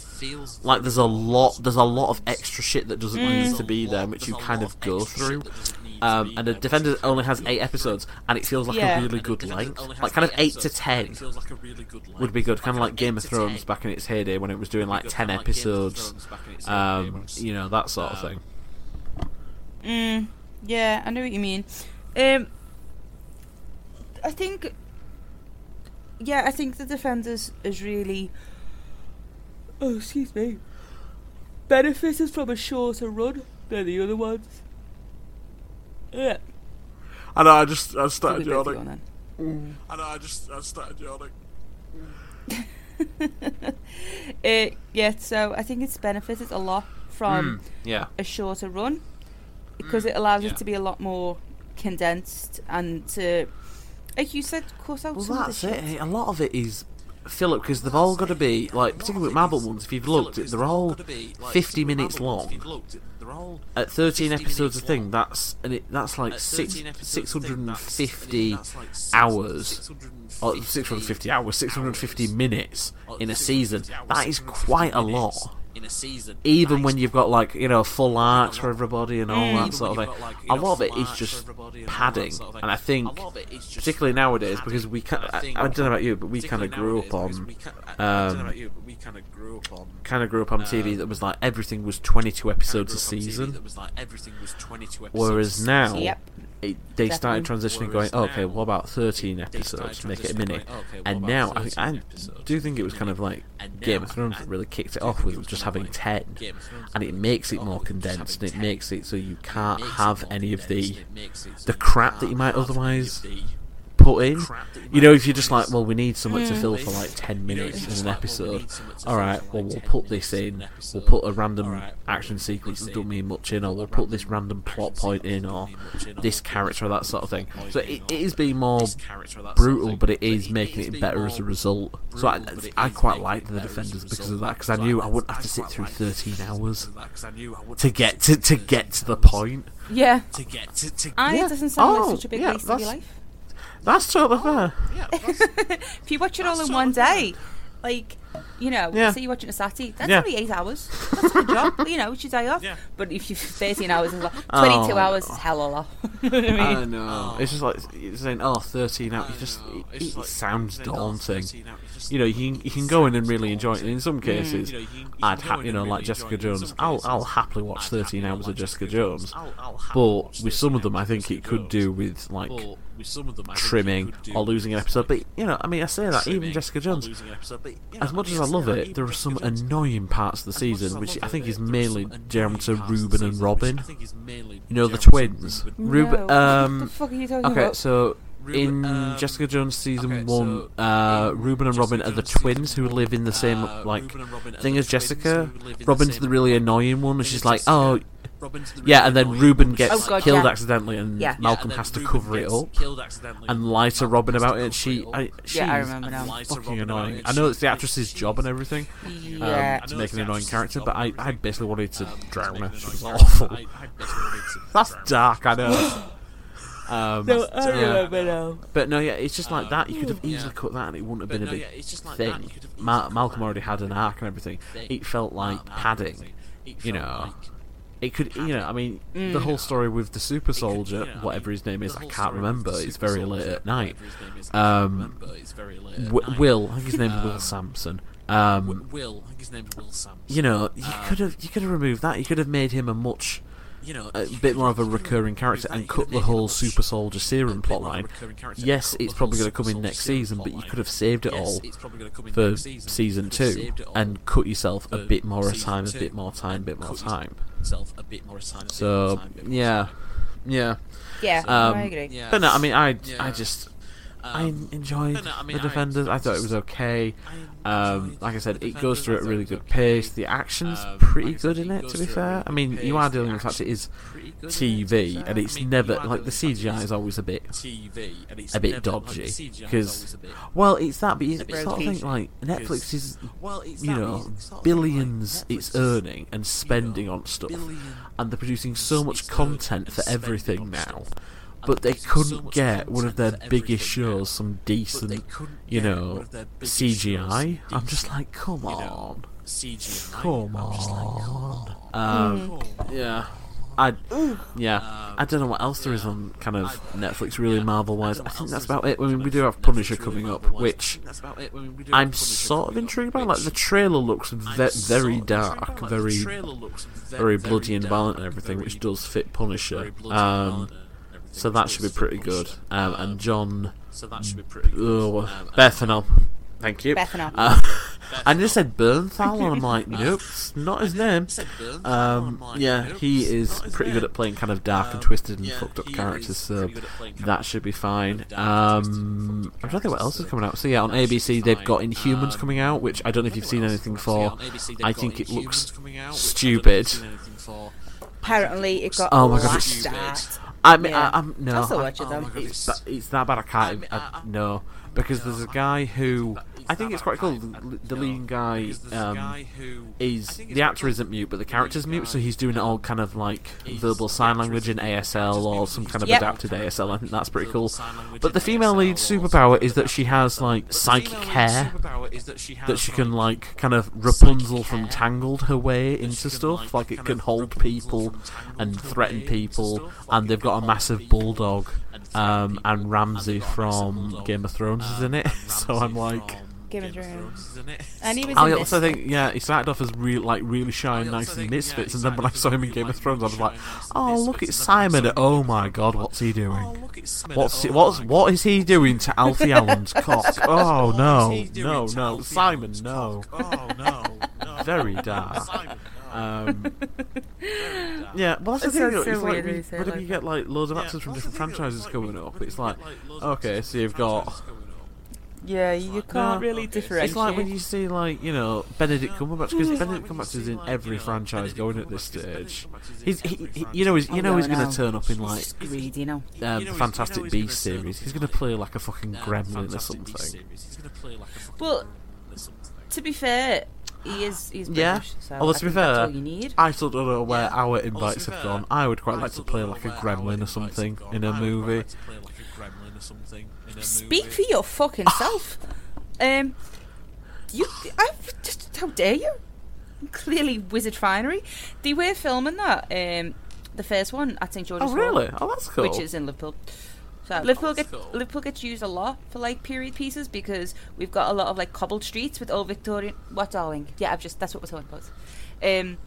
Like there's a lot, there's a lot of mm. extra shit that doesn't mm. need to be there, which you kind of go through um, and the Defenders only has eight episodes, and it feels like yeah. a really good length, like kind of eight to ten would be good, kind of like Game of Thrones back in its heyday when it was doing like ten episodes, um, you know that sort of thing. Mm, yeah, I know what you mean. Um, I think, yeah, I think the Defenders is really. Oh, excuse me. Benefited from a shorter run than the other ones. Yeah, I know. I just I started yawning. Mm. I know. I just I started yawning. it, uh, yeah, so I think it's benefited a lot from mm, yeah. a shorter run because mm, it allows yeah. it to be a lot more condensed and to, like you said, cut out. Well, that's it. Shit. Eh? A lot of it is Philip because they've all got to be like, particularly with Marvel ones. If you've looked, they're all fifty minutes long. At 13 episodes a thing, that's and it, that's like six, 650 that's hours. or 650 hours, 650 minutes in a season. That is quite a lot in a season. Even nice. when you've got like you know full arcs for everybody and all that sort of thing, a lot of it is just padding. And I think, particularly nowadays, padding. because we can, I, think, I, I, don't know about you, but we kind of um, grew up on. kind of grew up on. Kind of grew up on TV that was like everything was twenty two episodes a season. Whereas now, yep it, they started transitioning, going, oh, okay, what about 13 episodes? Make it a mini. Okay, and now, I, I do think it was kind of like Game of Thrones really kicked it off with just having 10. And it makes it more condensed, and it makes it so you can't have any of the, the crap that you might otherwise put in. You know, if you're just like, well, we need something to mm. fill for like 10 minutes in an episode, alright, well, we'll put this in, we'll put a random action sequence that doesn't mean much in, or we'll put this random plot point in, or this character, or that sort of thing. So it, it is being more brutal, but it is making it better as a result. So I, I quite like The Defenders because of that, because I knew I wouldn't have to sit through 13 hours to get to, to, get to the point. Yeah. To get to, to I, yeah. doesn't sound oh, like such a big yeah, waste of your life. That's totally fair. Yeah, if you watch it all in one day, like you know, yeah. say you're watching a Saturday, that's yeah. only eight hours. That's a good job. you know, it's your day off. Yeah. But if you're 13 hours, is like 22 oh, hours no. is hell of a lot. I, mean? I know. Oh. It's just like it's saying, oh, 13 hours. Just, it, it like, sounds daunting. You know, you can, you can go in and really enjoy it. In some cases, mm. I'd ha- you know, like Jessica Jones, I'll I'll happily watch 13 hours of Jessica Jones. I'll, I'll but with some of them, I think it could do with like with some of them I trimming or losing an episode. But you know, I mean, I say that even Jessica Jones. Episode, but, you know, as much I mean, as I love it, there are some annoying parts of the season, which I think is mainly down to Ruben and Robin. You know, the twins. Ruben. Um, okay, so in um, Jessica Jones season okay, one, so, uh, Ruben and Jessica Robin are the twins who live in the same uh, like thing as Jessica. Robin's the, the really annoying one, and she's like, "Oh, really yeah," and then Ruben gets oh, God, killed yeah. accidentally, and yeah. Malcolm yeah, and has to Ruben cover it up and lie to Robin about it. She, I, she's yeah, I remember now. fucking annoying. I know it's the actress's job and everything um, to make an annoying character, but I, I basically wanted to drown her. She was awful. That's dark. I know. Um, no, I yeah. remember now. But no, yeah, it's just like um, that. You could have hmm, easily yeah. cut that, and it wouldn't have but been no, a big yeah, it's just like thing. Ma- Malcolm already had an arc and everything. Thing. It felt like Mal- padding, felt you know. Like it could, you know, I mean, mm. the whole story with the super soldier, could, whatever his name is, I can't um, remember. It's very late at night. Um, Will, I think his name is Will um, Sampson. Um, Will, I think his name is Will Sampson. You know, you um, could have, you could have removed that. You could have made him a much you know, a bit more of a recurring character and cut the whole Super Soldier Serum plotline. Yes, it's probably going to come in next season, but you could have saved it all for season two and cut yourself a bit more time, a bit more time, a bit more time. So yeah, yeah. Yeah, um, I agree. But no, I mean, I, I just, I enjoyed I mean, the Defenders. I, I thought it was okay. Um, like I said, it goes through at a really good pace. The action's um, pretty like good in it, to be fair. I mean, you are dealing with the fact it is TV, and it's never like the CGI is always a bit TV, and it's a bit dodgy because well, it's that, but it's, it's sort of thing like Netflix is you know billions it's earning and spending on stuff, and they're producing so much content for everything now but they couldn't get one of their biggest shows some decent, you know, CGI. I'm just like, come on. CGI. Come on. Um, mm. yeah. I, yeah, I don't know what else there is on kind of Netflix really Marvel wise. I think that's about it. I mean, we do have Punisher coming up, which I'm sort of intrigued by. Like the trailer looks ve- very dark, very, very bloody and violent and everything, which does fit Punisher. Um, so that should be pretty good. Um, and Jon. So that should be pretty good. Oh, Bethanol. Thank you. Bethanol. Uh, I just said Bernthal, and I'm like, nope, not his name. Um, yeah, he is pretty good at playing kind of dark and twisted and fucked up characters, so that should be fine. Um, I'm trying to think what else is coming out. So yeah, on ABC they've got Inhumans coming out, which I don't know if you've seen anything for. I think it looks stupid. Apparently, it got oh my god, start. I mean, Yeah. I, I'm no. I'll still watch it, oh though. It's, it's that bad. I can't. even- uh, I, no, because there's a guy who I think it's quite cool. The leading guy um, is the actor isn't mute, but the character's mute, so he's doing it all kind of like verbal sign language in ASL or some kind of yep. adapted ASL. I think that's pretty cool. But the female lead superpower is that she has like psychic hair that she can like kind of Rapunzel from Tangled her way into stuff. Like it can hold um, people and threaten people, and they've got a massive bulldog. Um, and Ramsey from Game of Thrones is in it, so I'm like, Game, Game of, Thrones. Thrones. isn't it? And he was. I also think yeah, he started off as real like really shy and nice and Misfits, yeah, and then when I saw him in Game of Thrones, I was like, oh look, it's Simon. Oh my God, what's he doing? What's he, what's what is he doing to Alfie Allen's cock? Oh no, no, no, Simon, no. Oh no, very dark. Um, yeah, well, that's the thing. So it's like, what if you get like loads of actors from different franchises coming up? It's like, okay, so you've got yeah, you like, can't no, really differentiate. It's like when you see like you know Benedict Cumberbatch because Benedict Cumberbatch is in every franchise going at this stage. He's he, he, you know he's you know he's going to turn up in like you know, um, Fantastic Beast series. He's going to play like a fucking gremlin or something. Well, to be fair, he is. He's British, yeah. So Although to be fair, I still don't know where yeah. our invites have gone. I would quite like to play like a gremlin or something in a movie. Like a gremlin or something Speak movie. for your fucking ah. self. Um, you, I just how dare you? Clearly, wizard finery. They were filming that, um, the first one at St George's. Oh, really? Hall, oh, that's cool. Which is in Liverpool. So Liverpool, gets cool. Liverpool gets used a lot for like period pieces because we've got a lot of like cobbled streets with old Victorian. What, darling? Yeah, I've just that's what we're talking about. Um,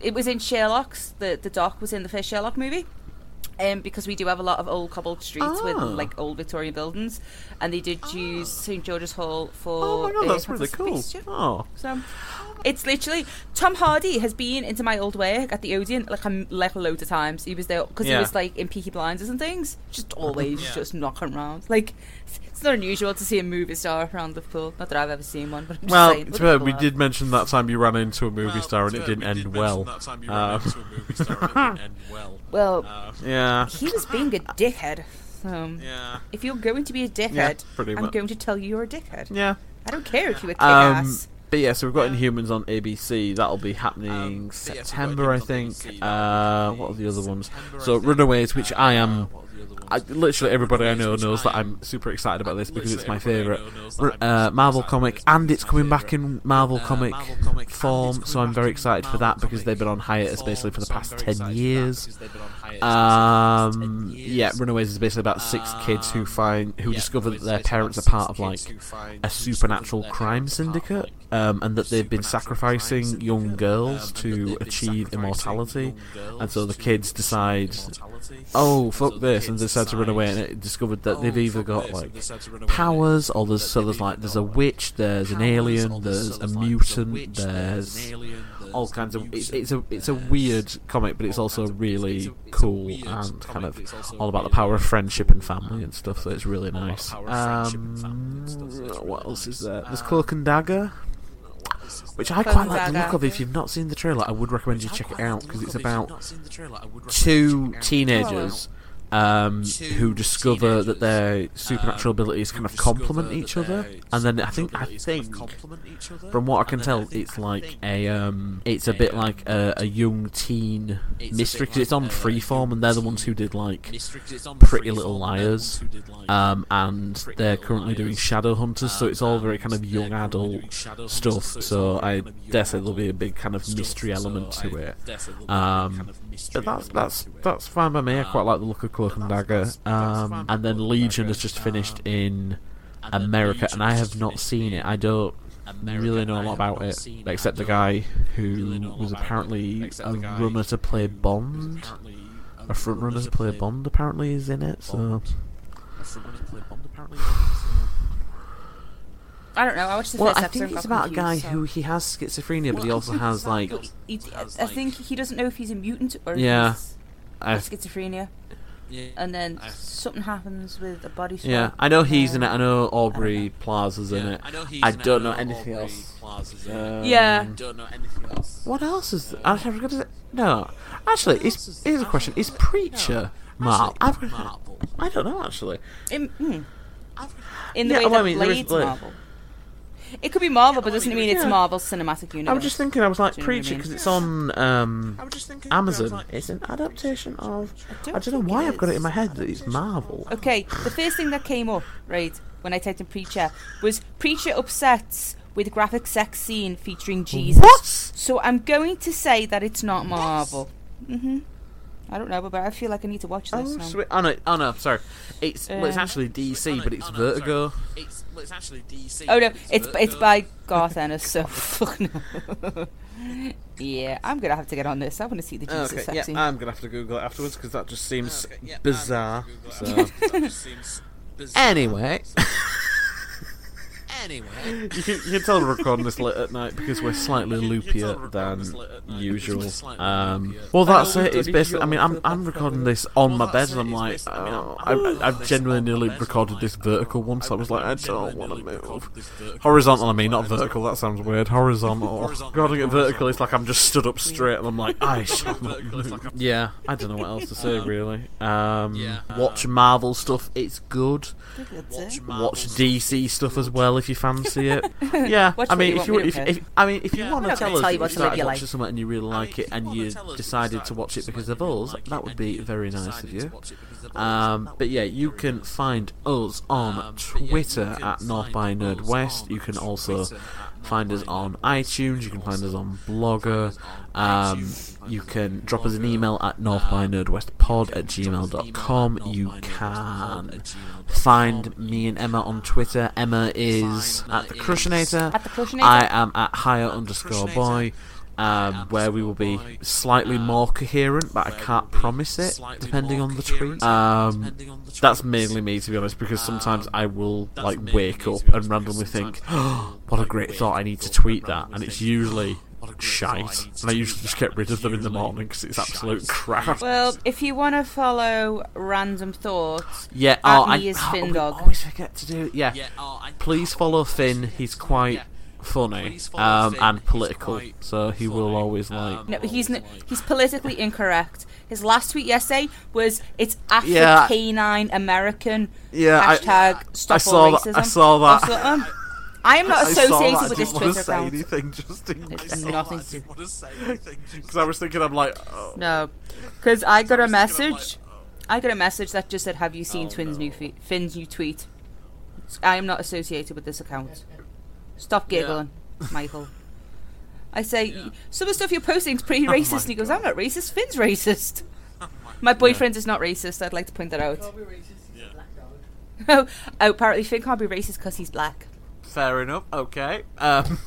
it was in Sherlock's. The the dock was in the first Sherlock movie um, because we do have a lot of old cobbled streets oh. with ah. like old Victorian buildings, and they did oh. use ah. St George's Hall for. Oh my god, that's uh, really cool! Oh. So, it's literally Tom Hardy has been into my old work at the Odeon like a, like loads of times. He was there because yeah. he was like in Peaky Blinders and things, just always yeah. just knocking around. Like it's not unusual to see a movie star around the pool. Not that I've ever seen one, but I'm well, saying, fair, we did mention that time you ran into a movie well, star and it didn't end well. Well. Yeah, he was being a dickhead. Um, yeah. If you're going to be a dickhead, yeah, I'm going to tell you you're a dickhead. Yeah. I don't care if you're a um, kick ass but yeah, so we've got Inhumans on ABC. That'll be happening um, September, yeah, so uh, I think. Uh, what are the other ones? So Runaways, which I am. I, literally everybody I know knows that I'm super excited about this because it's my favorite uh, Marvel comic, and it's coming back in Marvel comic form. So I'm very excited for that because they've been on hiatus basically for the past ten years. Um, yeah, Runaways is basically about six kids who find who discover that their parents are part of like a supernatural crime syndicate um, and that they've been sacrificing young girls to achieve immortality. And so the kids decide, oh, fuck this, and decide to run away. And it discovered that they've either got like powers, or there's so there's like there's a witch, there's an alien, there's a mutant, there's all kinds of it's, it's, a it's a weird comic but it's also really cool and kind of all about the power of friendship and family and stuff so it's um, really nice. um, what else is there? There's cloak and dagger which I quite like the look of. If you've not seen the trailer, I would recommend you check it out because it's about two teenagers um, who discover that their supernatural um, abilities kind of complement each other, and then I think I think from what I can tell, I it's like a um, it's a bit like a, a young teen mystery because it's on Freeform, and they're the ones who did like Pretty Little Liars, um, and they're currently doing Shadowhunters, so it's all very kind of young adult stuff. So I dare say there'll be a big kind of mystery element to it. Um, history. That's that's that's fine by me. I quite like the look of Cloak and Dagger. Um, and then Legion has just finished in America, and I have not seen it. I don't. America, really know a lot about it, except the guy who was apparently a runner to play Bond. A front runner to play Bond apparently is in it, so. I don't know. I watched the well, first I think it's about a guy so. who he has schizophrenia, but he also has like. He, he, has, I like, think he doesn't know if he's a mutant or yeah, schizophrenia. Yeah, and then I, something happens with a body. Swap yeah, I know he's in it. I know Aubrey Plaza's in it. I, know I don't know anything else. Um, yeah. Don't know anything else. What else is? Th- I no. Actually, is, here's a question: Is Preacher no, Marvel? I I don't know actually. In, mm, in the yeah, way well, that I mean, Blade's Marvel. It could be Marvel, but doesn't mean it's Yeah. Marvel Cinematic Universe. I was just thinking, I was like, Do you I Preacher, mean? because it's on um, I was just thinking. Amazon. It's an adaptation of. I don't know why I've got it in my head that it's Marvel. Okay, the first thing that came up, right, when I typed in Preacher, was Preacher upsets with graphic sex scene featuring Jesus. What? So I'm going to say that it's not Marvel. hmm I don't know, but I feel like I need to watch this Oh, now. sweet. oh no, oh no, sorry. It's well, it's Uh, actually DC, but it's Vertigo. It's, well, it's actually DC. Oh no, but it's it's by Garth Ennis, so fuck no. yeah, I'm gonna have to get on this. I want to see the Jesus Okay, sex yeah, scene. I'm gonna have to Google it afterwards because that just seems Okay, yeah, bizarre. I'm So. gonna Google it. That just seems bizarre. Anyway, Anyway. you can, you can tell we're recording this late at night because we're slightly You can- you can tell loopier than recording this late at night usual. because we're slightly Um, well, that's it. It's basically. I mean, I'm I'm recording this on my bed, and I'm like, I mean, oh, I'm- I've, I've genuinely nearly recorded this vertical oh, once. I was like, I don't want to move. Horizontal, I mean, not I was like, vertical. That sounds weird. Horizontal. Horizontal. God, to get vertical, it's like I'm just stood up straight, and I'm like, I shall not Vertical, it's like move. Yeah, I don't know what else to say really. Um, yeah, watch um, Marvel stuff. It's good. Watch. Marvel Watch. DC stuff as well if you fancy it. Yeah, I mean, if you want, if, if I mean if you Yeah, want to tell us tell you you what to started watching something and you really like it and you wanna tell us decided to watch it because of us, and that would be very nice of you. to watch it because of us, Um, but yeah, you can find us on Um, but yeah, you Twitter at North by us Nerdwest. on You can also find us on iTunes. You can find us on Blogger. Um, you can drop us an email at northbynerdwestpod you at can drop us gmail.com. You can find me and Emma on Twitter. Emma is at the Emma Crushinator. At the Crushinator. I am at higher underscore boy. Um, where we will be slightly Um, more coherent, but I can't promise it, depending on the coherent, tweet. Um, depending on the that's mainly me, to be honest, because sometimes Um, I will like wake up and randomly think, sometimes I will, "What a great thought! I need to tweet that," and it's usually What a great thought, I shite, and I usually just get rid of them in the morning because it's absolute crap. Well, if you want to follow random thoughts, Yeah, At oh, I me is oh, Finn we Dog. always forget to do. Yeah, Yeah, oh, I- please follow Finn. He's quite Yeah. Funny um, and political, so he will always like. um, no, he's n- he's politically incorrect. His last tweet yesterday was "It's after Yeah. canine American." Yeah, I- hashtag stop I all saw that- racism. I saw that. Or something. I am not I saw associated that, I with this didn't want Twitter to say account. anything just in case. nothing I to didn't want to say anything just Because I was thinking, I'm like, oh. No, because I got a I was like, message. I got a message that just said, "Have you seen Oh, Twins' new fe- Finn's new tweet?" I am not associated with this account. Stop Yeah. giggling, Michael. I say Yeah. some of the stuff you're posting is pretty Oh racist, and he goes, God. "I'm not racist. Finn's racist." Oh My boyfriend is not racist. I'd like to point that out. Can't be racist, he's a black dog. oh, apparently Finn can't be racist because he's black. Fair enough. Okay. Um,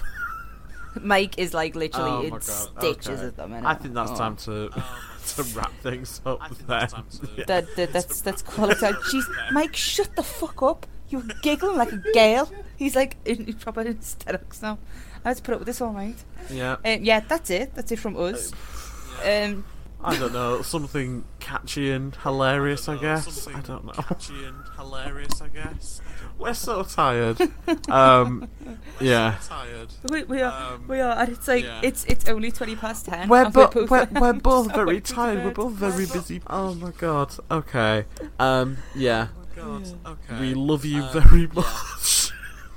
Mike is like literally oh in stitches okay. at the minute. I think that's Oh. time to to wrap things up. I think then. that's time to- Yeah. That, that that's that's call it out. Jeez, Mike, shut the fuck up! You're giggling like a gale. He's like in, in proper hysterics now. I had to put up with this all night. yeah. Um, yeah, that's it. That's it from us. Um, I don't know. Something catchy and hilarious. I, don't know, guess. something I don't know. Catchy and hilarious, I guess. We're so tired. um, yeah. Tired. we, we are Um, we are, and it's like yeah. it's it's only twenty past ten. We're, and bo- both we're, we're both so very tired. We're both very busy. Oh my god. Okay. Um. Yeah. God, okay. We love you Um, very yeah. much.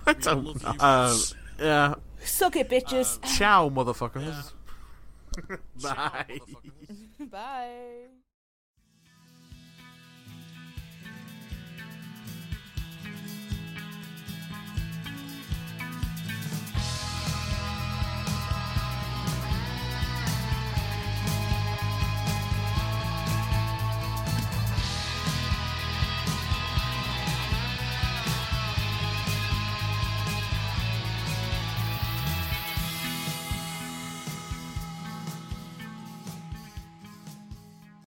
I We don't love know. you Um. Yeah. Suck it, bitches. Ciao, motherfuckers. Ciao, Bye. motherfuckers. Bye.